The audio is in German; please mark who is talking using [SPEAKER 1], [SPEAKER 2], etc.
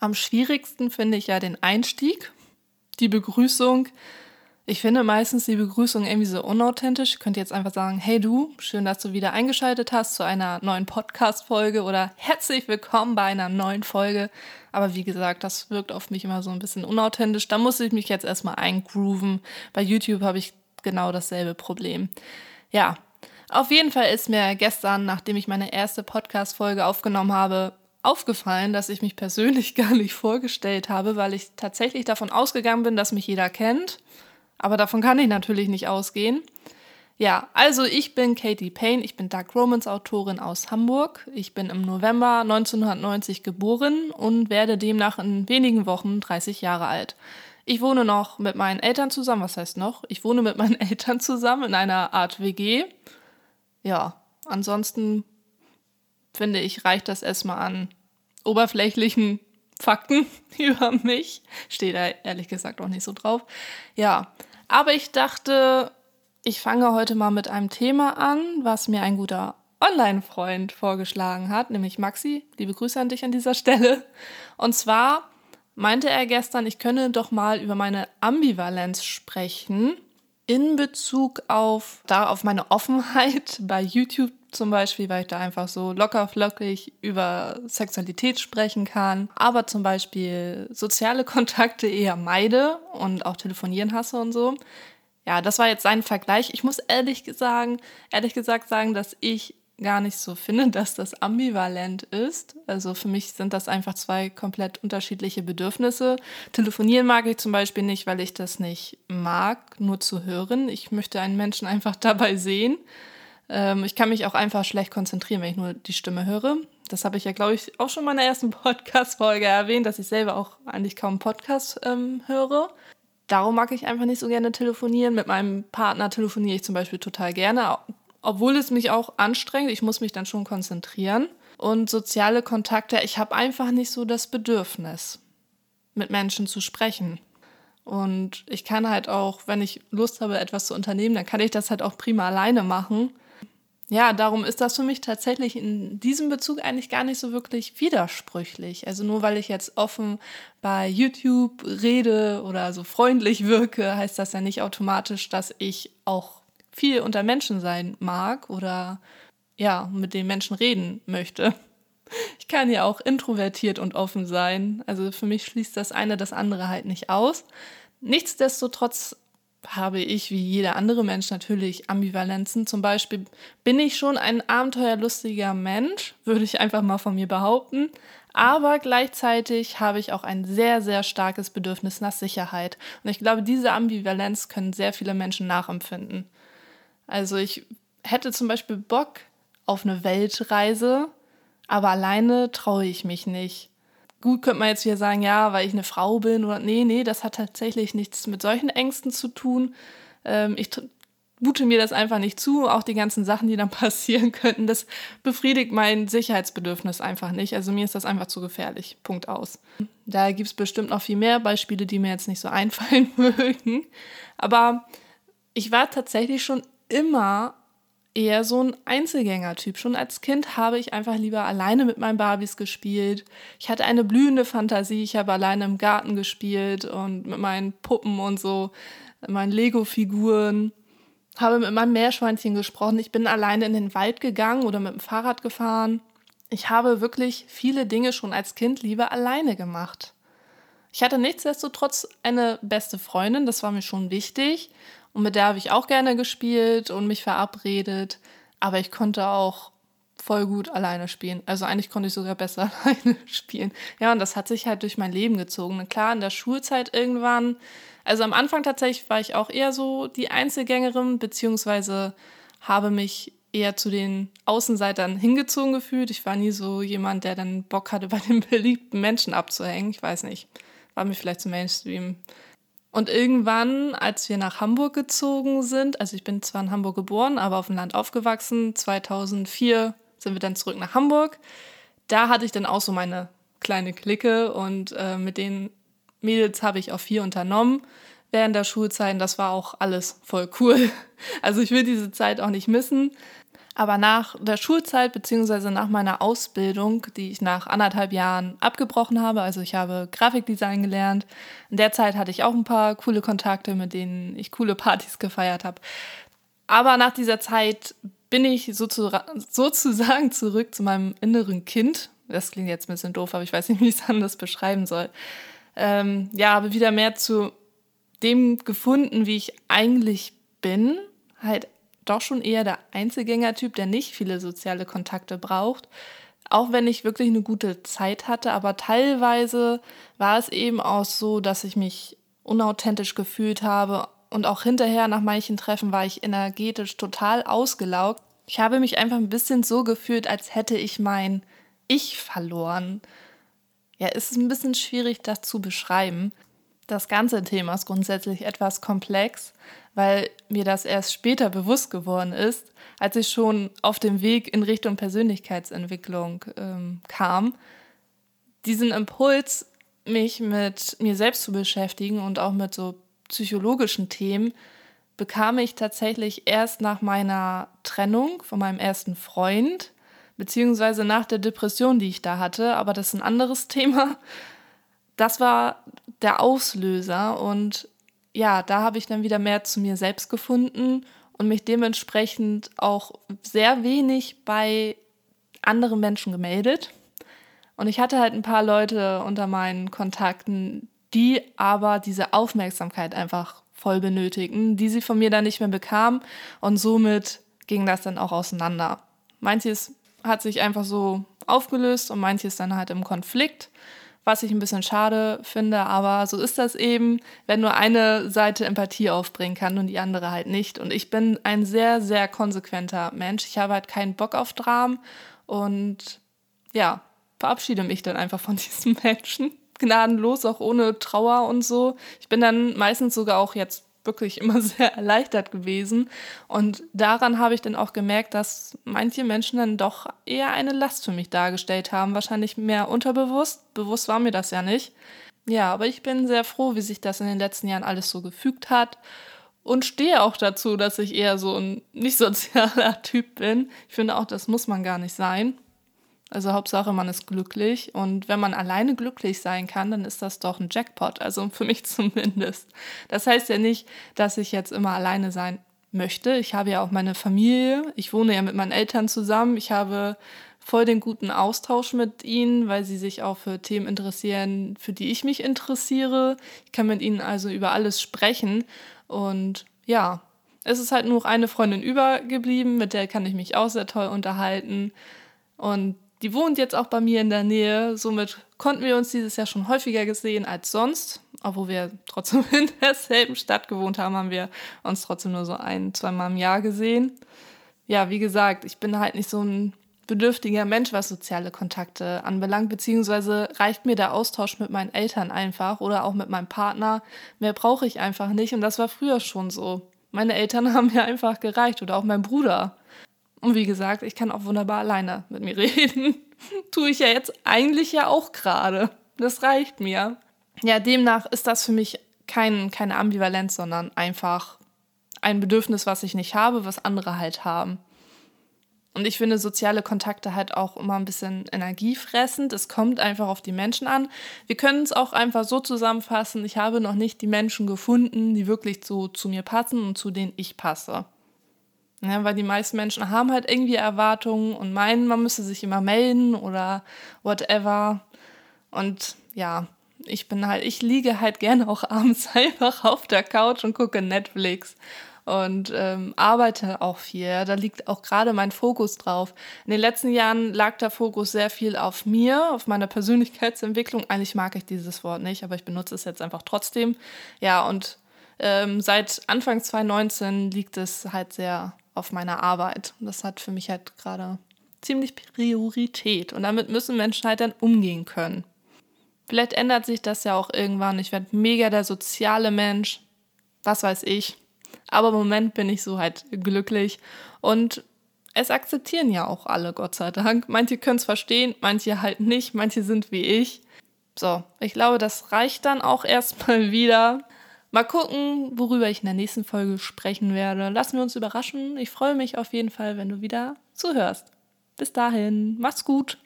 [SPEAKER 1] Am schwierigsten finde ich ja den Einstieg, die Begrüßung. Ich finde meistens die Begrüßung irgendwie so unauthentisch. Ich könnte jetzt einfach sagen, hey du, schön, dass du wieder eingeschaltet hast zu einer neuen Podcast-Folge oder herzlich willkommen bei einer neuen Folge. Aber wie gesagt, das wirkt auf mich immer so ein bisschen unauthentisch. Da muss ich mich jetzt erstmal eingrooven. Bei YouTube habe ich genau dasselbe Problem. Ja, auf jeden Fall ist mir gestern, nachdem ich meine erste Podcast-Folge aufgenommen habe, aufgefallen, dass ich mich persönlich gar nicht vorgestellt habe, weil ich tatsächlich davon ausgegangen bin, dass mich jeder kennt aber davon kann ich natürlich nicht ausgehen. Ja, also ich bin Katie Payne, ich bin Dark Romans Autorin aus Hamburg. Ich bin im November 1990 geboren und werde demnach in wenigen Wochen 30 Jahre alt. Ich wohne noch mit meinen Eltern zusammen, was heißt noch? Ich wohne mit meinen Eltern zusammen in einer Art WG. Ja, ansonsten finde ich, reicht das erstmal an oberflächlichen Fakten über mich. Steht da ehrlich gesagt auch nicht so drauf. Ja, aber ich dachte, ich fange heute mal mit einem Thema an, was mir ein guter Online-Freund vorgeschlagen hat, nämlich Maxi. Liebe Grüße an dich an dieser Stelle. Und zwar meinte er gestern, ich könne doch mal über meine Ambivalenz sprechen in Bezug auf da auf meine Offenheit bei YouTube zum Beispiel, weil ich da einfach so locker flockig über Sexualität sprechen kann, aber zum Beispiel soziale Kontakte eher meide und auch telefonieren hasse und so. Ja, das war jetzt sein Vergleich. Ich muss ehrlich sagen, ehrlich gesagt sagen, dass ich gar nicht so finde, dass das ambivalent ist. Also für mich sind das einfach zwei komplett unterschiedliche Bedürfnisse. Telefonieren mag ich zum Beispiel nicht, weil ich das nicht mag, nur zu hören. Ich möchte einen Menschen einfach dabei sehen. Ähm, ich kann mich auch einfach schlecht konzentrieren, wenn ich nur die Stimme höre. Das habe ich ja, glaube ich, auch schon in meiner ersten Podcast-Folge erwähnt, dass ich selber auch eigentlich kaum Podcast ähm, höre. Darum mag ich einfach nicht so gerne telefonieren. Mit meinem Partner telefoniere ich zum Beispiel total gerne, obwohl es mich auch anstrengt. Ich muss mich dann schon konzentrieren. Und soziale Kontakte, ich habe einfach nicht so das Bedürfnis, mit Menschen zu sprechen. Und ich kann halt auch, wenn ich Lust habe, etwas zu unternehmen, dann kann ich das halt auch prima alleine machen ja, darum ist das für mich tatsächlich in diesem Bezug eigentlich gar nicht so wirklich widersprüchlich. Also nur weil ich jetzt offen bei YouTube rede oder so freundlich wirke, heißt das ja nicht automatisch, dass ich auch viel unter Menschen sein mag oder ja, mit den Menschen reden möchte. Ich kann ja auch introvertiert und offen sein. Also für mich schließt das eine das andere halt nicht aus. Nichtsdestotrotz habe ich wie jeder andere Mensch natürlich Ambivalenzen. Zum Beispiel bin ich schon ein abenteuerlustiger Mensch, würde ich einfach mal von mir behaupten. Aber gleichzeitig habe ich auch ein sehr, sehr starkes Bedürfnis nach Sicherheit. Und ich glaube, diese Ambivalenz können sehr viele Menschen nachempfinden. Also ich hätte zum Beispiel Bock auf eine Weltreise, aber alleine traue ich mich nicht. Gut, könnte man jetzt wieder sagen, ja, weil ich eine Frau bin oder nee, nee, das hat tatsächlich nichts mit solchen Ängsten zu tun. Ähm, ich mute mir das einfach nicht zu. Auch die ganzen Sachen, die dann passieren könnten, das befriedigt mein Sicherheitsbedürfnis einfach nicht. Also mir ist das einfach zu gefährlich. Punkt aus. Da gibt es bestimmt noch viel mehr Beispiele, die mir jetzt nicht so einfallen mögen. Aber ich war tatsächlich schon immer eher so ein Einzelgänger-Typ. Schon als Kind habe ich einfach lieber alleine mit meinen Barbies gespielt. Ich hatte eine blühende Fantasie. Ich habe alleine im Garten gespielt und mit meinen Puppen und so, meinen Lego-Figuren. Habe mit meinem Meerschweinchen gesprochen. Ich bin alleine in den Wald gegangen oder mit dem Fahrrad gefahren. Ich habe wirklich viele Dinge schon als Kind lieber alleine gemacht. Ich hatte nichtsdestotrotz eine beste Freundin, das war mir schon wichtig. Und mit der habe ich auch gerne gespielt und mich verabredet. Aber ich konnte auch voll gut alleine spielen. Also eigentlich konnte ich sogar besser alleine spielen. Ja, und das hat sich halt durch mein Leben gezogen. Klar, in der Schulzeit irgendwann, also am Anfang tatsächlich war ich auch eher so die Einzelgängerin, beziehungsweise habe mich eher zu den Außenseitern hingezogen gefühlt. Ich war nie so jemand, der dann Bock hatte, bei den beliebten Menschen abzuhängen. Ich weiß nicht. War mir vielleicht zu Mainstream. Und irgendwann, als wir nach Hamburg gezogen sind, also ich bin zwar in Hamburg geboren, aber auf dem Land aufgewachsen, 2004 sind wir dann zurück nach Hamburg. Da hatte ich dann auch so meine kleine Clique und äh, mit den Mädels habe ich auch viel unternommen während der Schulzeit. Das war auch alles voll cool. Also ich will diese Zeit auch nicht missen. Aber nach der Schulzeit beziehungsweise nach meiner Ausbildung, die ich nach anderthalb Jahren abgebrochen habe, also ich habe Grafikdesign gelernt. In der Zeit hatte ich auch ein paar coole Kontakte, mit denen ich coole Partys gefeiert habe. Aber nach dieser Zeit bin ich sozusagen zurück zu meinem inneren Kind. Das klingt jetzt ein bisschen doof, aber ich weiß nicht, wie ich es anders beschreiben soll. Ähm, ja, habe wieder mehr zu dem gefunden, wie ich eigentlich bin. Halt doch schon eher der Einzelgängertyp, der nicht viele soziale Kontakte braucht. Auch wenn ich wirklich eine gute Zeit hatte, aber teilweise war es eben auch so, dass ich mich unauthentisch gefühlt habe und auch hinterher nach manchen Treffen war ich energetisch total ausgelaugt. Ich habe mich einfach ein bisschen so gefühlt, als hätte ich mein Ich verloren. Ja, es ist ein bisschen schwierig, das zu beschreiben. Das ganze Thema ist grundsätzlich etwas komplex, weil mir das erst später bewusst geworden ist, als ich schon auf dem Weg in Richtung Persönlichkeitsentwicklung ähm, kam. Diesen Impuls, mich mit mir selbst zu beschäftigen und auch mit so psychologischen Themen, bekam ich tatsächlich erst nach meiner Trennung von meinem ersten Freund, beziehungsweise nach der Depression, die ich da hatte. Aber das ist ein anderes Thema. Das war der Auslöser und ja, da habe ich dann wieder mehr zu mir selbst gefunden und mich dementsprechend auch sehr wenig bei anderen Menschen gemeldet. Und ich hatte halt ein paar Leute unter meinen Kontakten, die aber diese Aufmerksamkeit einfach voll benötigten, die sie von mir dann nicht mehr bekamen. Und somit ging das dann auch auseinander. Manches hat sich einfach so aufgelöst und manches dann halt im Konflikt was ich ein bisschen schade finde, aber so ist das eben, wenn nur eine Seite Empathie aufbringen kann und die andere halt nicht. Und ich bin ein sehr, sehr konsequenter Mensch. Ich habe halt keinen Bock auf Dramen und ja, verabschiede mich dann einfach von diesen Menschen. Gnadenlos, auch ohne Trauer und so. Ich bin dann meistens sogar auch jetzt wirklich immer sehr erleichtert gewesen. Und daran habe ich dann auch gemerkt, dass manche Menschen dann doch eher eine Last für mich dargestellt haben. Wahrscheinlich mehr unterbewusst. Bewusst war mir das ja nicht. Ja, aber ich bin sehr froh, wie sich das in den letzten Jahren alles so gefügt hat. Und stehe auch dazu, dass ich eher so ein nicht sozialer Typ bin. Ich finde auch, das muss man gar nicht sein. Also Hauptsache, man ist glücklich. Und wenn man alleine glücklich sein kann, dann ist das doch ein Jackpot. Also für mich zumindest. Das heißt ja nicht, dass ich jetzt immer alleine sein möchte. Ich habe ja auch meine Familie. Ich wohne ja mit meinen Eltern zusammen. Ich habe voll den guten Austausch mit ihnen, weil sie sich auch für Themen interessieren, für die ich mich interessiere. Ich kann mit ihnen also über alles sprechen. Und ja, es ist halt nur eine Freundin übergeblieben, mit der kann ich mich auch sehr toll unterhalten. Und die wohnt jetzt auch bei mir in der Nähe. Somit konnten wir uns dieses Jahr schon häufiger gesehen als sonst. Obwohl wir trotzdem in derselben Stadt gewohnt haben, haben wir uns trotzdem nur so ein, zweimal im Jahr gesehen. Ja, wie gesagt, ich bin halt nicht so ein bedürftiger Mensch, was soziale Kontakte anbelangt, beziehungsweise reicht mir der Austausch mit meinen Eltern einfach oder auch mit meinem Partner. Mehr brauche ich einfach nicht und das war früher schon so. Meine Eltern haben mir einfach gereicht oder auch mein Bruder. Und wie gesagt, ich kann auch wunderbar alleine mit mir reden. Tue ich ja jetzt eigentlich ja auch gerade. Das reicht mir. Ja, demnach ist das für mich kein, keine Ambivalenz, sondern einfach ein Bedürfnis, was ich nicht habe, was andere halt haben. Und ich finde soziale Kontakte halt auch immer ein bisschen energiefressend. Es kommt einfach auf die Menschen an. Wir können es auch einfach so zusammenfassen. Ich habe noch nicht die Menschen gefunden, die wirklich so zu mir passen und zu denen ich passe. Ja, weil die meisten Menschen haben halt irgendwie Erwartungen und meinen, man müsse sich immer melden oder whatever. Und ja, ich bin halt, ich liege halt gerne auch abends einfach auf der Couch und gucke Netflix und ähm, arbeite auch viel. Da liegt auch gerade mein Fokus drauf. In den letzten Jahren lag der Fokus sehr viel auf mir, auf meiner Persönlichkeitsentwicklung. Eigentlich mag ich dieses Wort nicht, aber ich benutze es jetzt einfach trotzdem. Ja, und ähm, seit Anfang 2019 liegt es halt sehr auf meiner Arbeit. Das hat für mich halt gerade ziemlich Priorität. Und damit müssen Menschen halt dann umgehen können. Vielleicht ändert sich das ja auch irgendwann. Ich werde mega der soziale Mensch. Was weiß ich. Aber im Moment bin ich so halt glücklich. Und es akzeptieren ja auch alle, Gott sei Dank. Manche können es verstehen, manche halt nicht. Manche sind wie ich. So, ich glaube, das reicht dann auch erstmal wieder. Mal gucken, worüber ich in der nächsten Folge sprechen werde. Lassen wir uns überraschen. Ich freue mich auf jeden Fall, wenn du wieder zuhörst. Bis dahin, mach's gut.